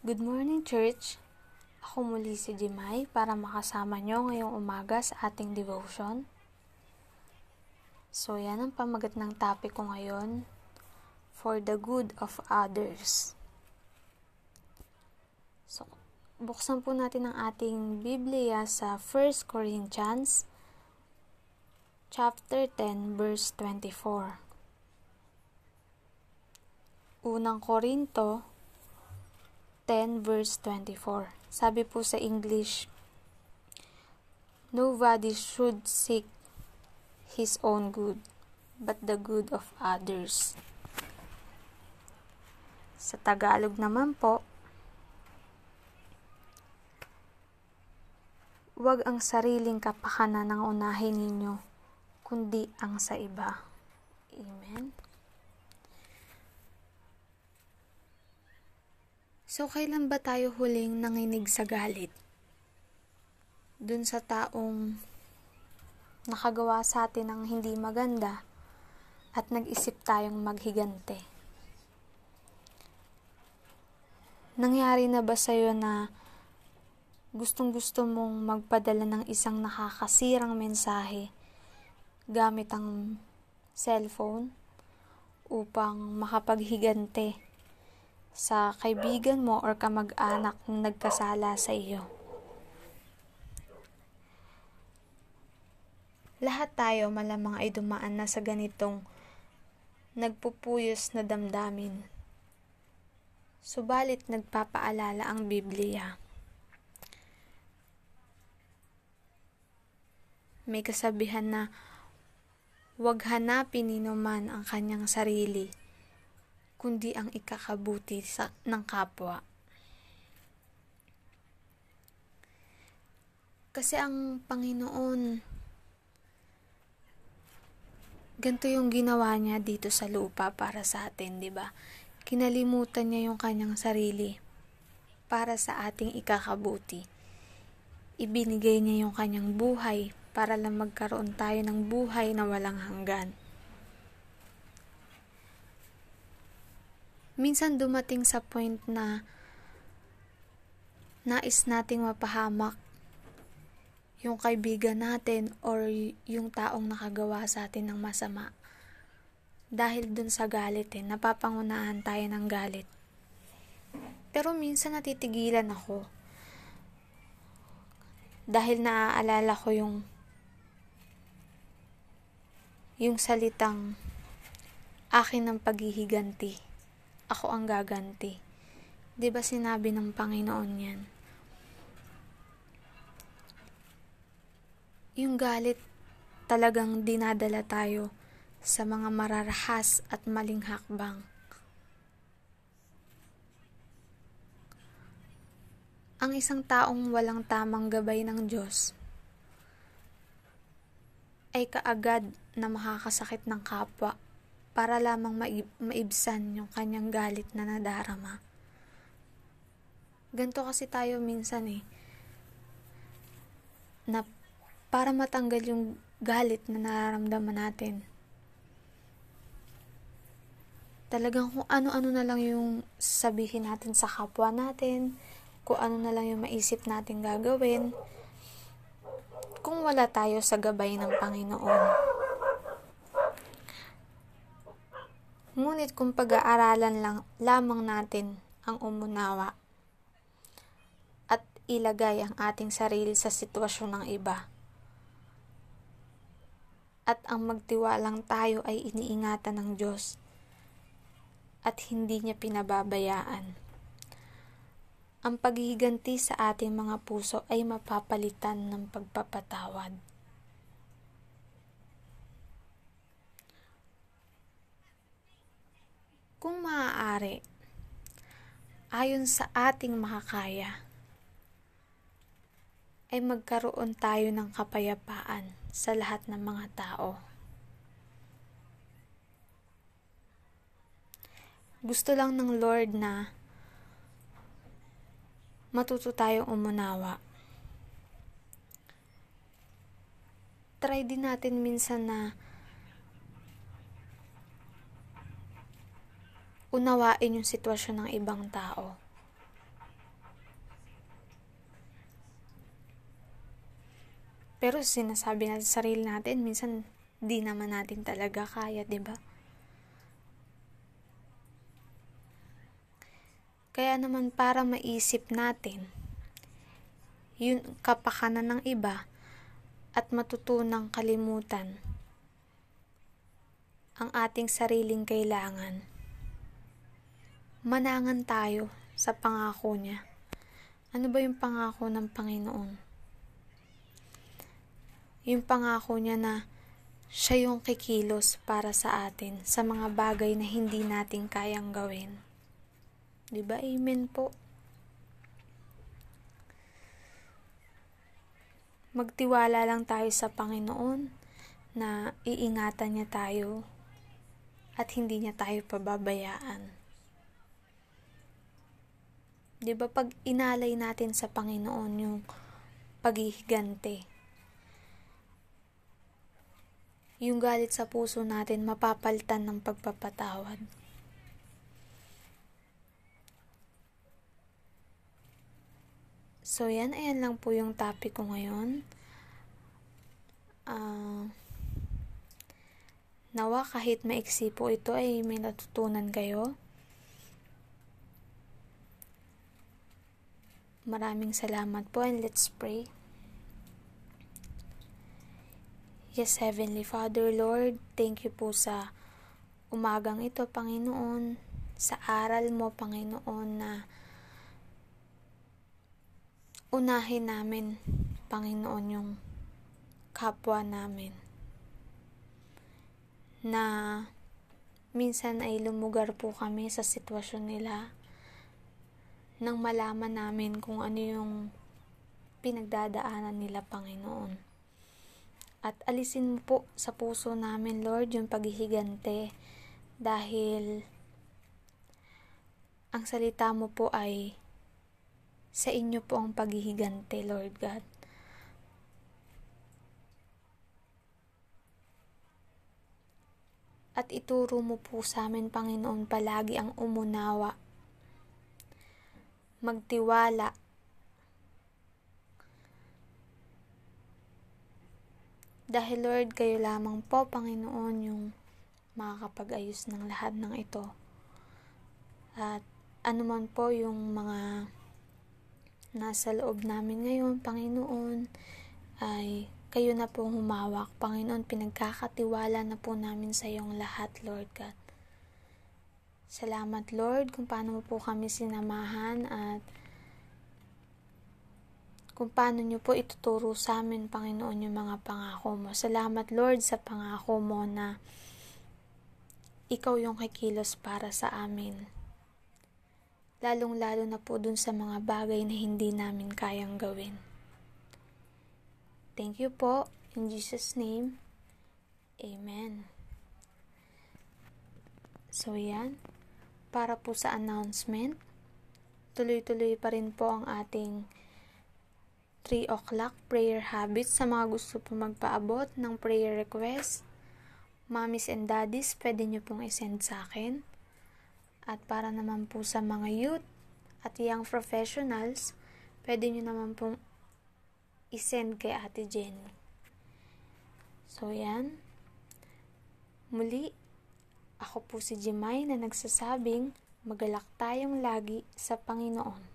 Good morning, church. Ako muli si Jimay para makasama nyo ngayong umaga sa ating devotion. So, yan ang pamagat ng topic ko ngayon. For the good of others. So, buksan po natin ang ating Biblia sa 1 Corinthians chapter 10 verse 24. Unang Korinto 10 verse 24. Sabi po sa English, Nobody should seek his own good, but the good of others. Sa Tagalog naman po, Huwag ang sariling kapakanan ang unahin ninyo, kundi ang sa iba. Amen. So, kailan ba tayo huling nanginig sa galit? Dun sa taong nakagawa sa atin ng hindi maganda at nag-isip tayong maghigante. Nangyari na ba sa'yo na gustong gusto mong magpadala ng isang nakakasirang mensahe gamit ang cellphone upang makapaghigante sa kaibigan mo or kamag-anak na nagkasala sa iyo. Lahat tayo malamang ay dumaan na sa ganitong nagpupuyos na damdamin. Subalit nagpapaalala ang Biblia may kasabihan na huwag hanapin ni man ang kanyang sarili, kundi ang ikakabuti sa, ng kapwa. Kasi ang Panginoon, ganito yung ginawa niya dito sa lupa para sa atin, di ba? Kinalimutan niya yung kanyang sarili para sa ating ikakabuti. Ibinigay niya yung kanyang buhay para lang magkaroon tayo ng buhay na walang hanggan. Minsan dumating sa point na nais nating mapahamak yung kaibigan natin or yung taong nakagawa sa atin ng masama. Dahil dun sa galit eh, napapangunahan tayo ng galit. Pero minsan natitigilan ako. Dahil naaalala ko yung yung salitang akin ang paghihiganti. Ako ang gaganti. 'Di ba sinabi ng Panginoon 'yan? Yung galit talagang dinadala tayo sa mga mararahas at maling hakbang. Ang isang taong walang tamang gabay ng Diyos ay kaagad na makakasakit ng kapwa para lamang maib- maibsan yung kanyang galit na nadarama. Ganto kasi tayo minsan eh, na para matanggal yung galit na nararamdaman natin. Talagang kung ano-ano na lang yung sabihin natin sa kapwa natin, kung ano na lang yung maisip natin gagawin, kung wala tayo sa gabay ng Panginoon. Ngunit kung pag-aaralan lang lamang natin ang umunawa at ilagay ang ating sarili sa sitwasyon ng iba, at ang magtiwalang tayo ay iniingatan ng Diyos at hindi niya pinababayaan ang paghihiganti sa ating mga puso ay mapapalitan ng pagpapatawad. Kung maaari, ayon sa ating makakaya, ay magkaroon tayo ng kapayapaan sa lahat ng mga tao. Gusto lang ng Lord na matuto tayong umunawa. Try din natin minsan na unawain yung sitwasyon ng ibang tao. Pero sinasabi natin sa sarili natin, minsan di naman natin talaga kaya, di ba? Kaya naman para maisip natin yung kapakanan ng iba at matutunang kalimutan ang ating sariling kailangan. Manangan tayo sa pangako niya. Ano ba yung pangako ng Panginoon? yung pangako niya na siya yung kikilos para sa atin sa mga bagay na hindi natin kayang gawin. 'Di ba? Amen po. Magtiwala lang tayo sa Panginoon na iingatan niya tayo at hindi niya tayo pababayaan. 'Di ba pag inalay natin sa Panginoon yung paghihigante, yung galit sa puso natin mapapalitan ng pagpapatawad. So, yan, ayan lang po yung topic ko ngayon. Uh, nawa kahit maiksi po ito ay may natutunan kayo. Maraming salamat po and let's pray. Yes, Heavenly Father, Lord, thank you po sa umagang ito, Panginoon, sa aral mo, Panginoon, na unahin namin, Panginoon, yung kapwa namin. Na minsan ay lumugar po kami sa sitwasyon nila nang malaman namin kung ano yung pinagdadaanan nila, Panginoon. At alisin mo po sa puso namin, Lord, yung paghihigante dahil ang salita mo po ay sa inyo po ang paghihigante, Lord God. At ituro mo po sa amin, Panginoon, palagi ang umunawa, magtiwala, Dahil Lord, kayo lamang po, Panginoon, yung makakapag-ayos ng lahat ng ito. At anuman po yung mga nasa loob namin ngayon, Panginoon, ay kayo na po humawak. Panginoon, pinagkakatiwala na po namin sa iyong lahat, Lord God. Salamat, Lord, kung paano mo po kami sinamahan at kung paano nyo po ituturo sa amin, Panginoon, yung mga pangako mo. Salamat, Lord, sa pangako mo na ikaw yung kikilos para sa amin. Lalong-lalo na po dun sa mga bagay na hindi namin kayang gawin. Thank you po. In Jesus' name, Amen. So, yan. Para po sa announcement, tuloy-tuloy pa rin po ang ating 3 o'clock prayer habits sa mga gusto po magpaabot ng prayer request. Mommies and daddies, pwede nyo pong isend sa akin. At para naman po sa mga youth at young professionals, pwede nyo naman pong isend kay Ate Jenny. So, yan. Muli, ako po si Jemay na nagsasabing magalak tayong lagi sa Panginoon.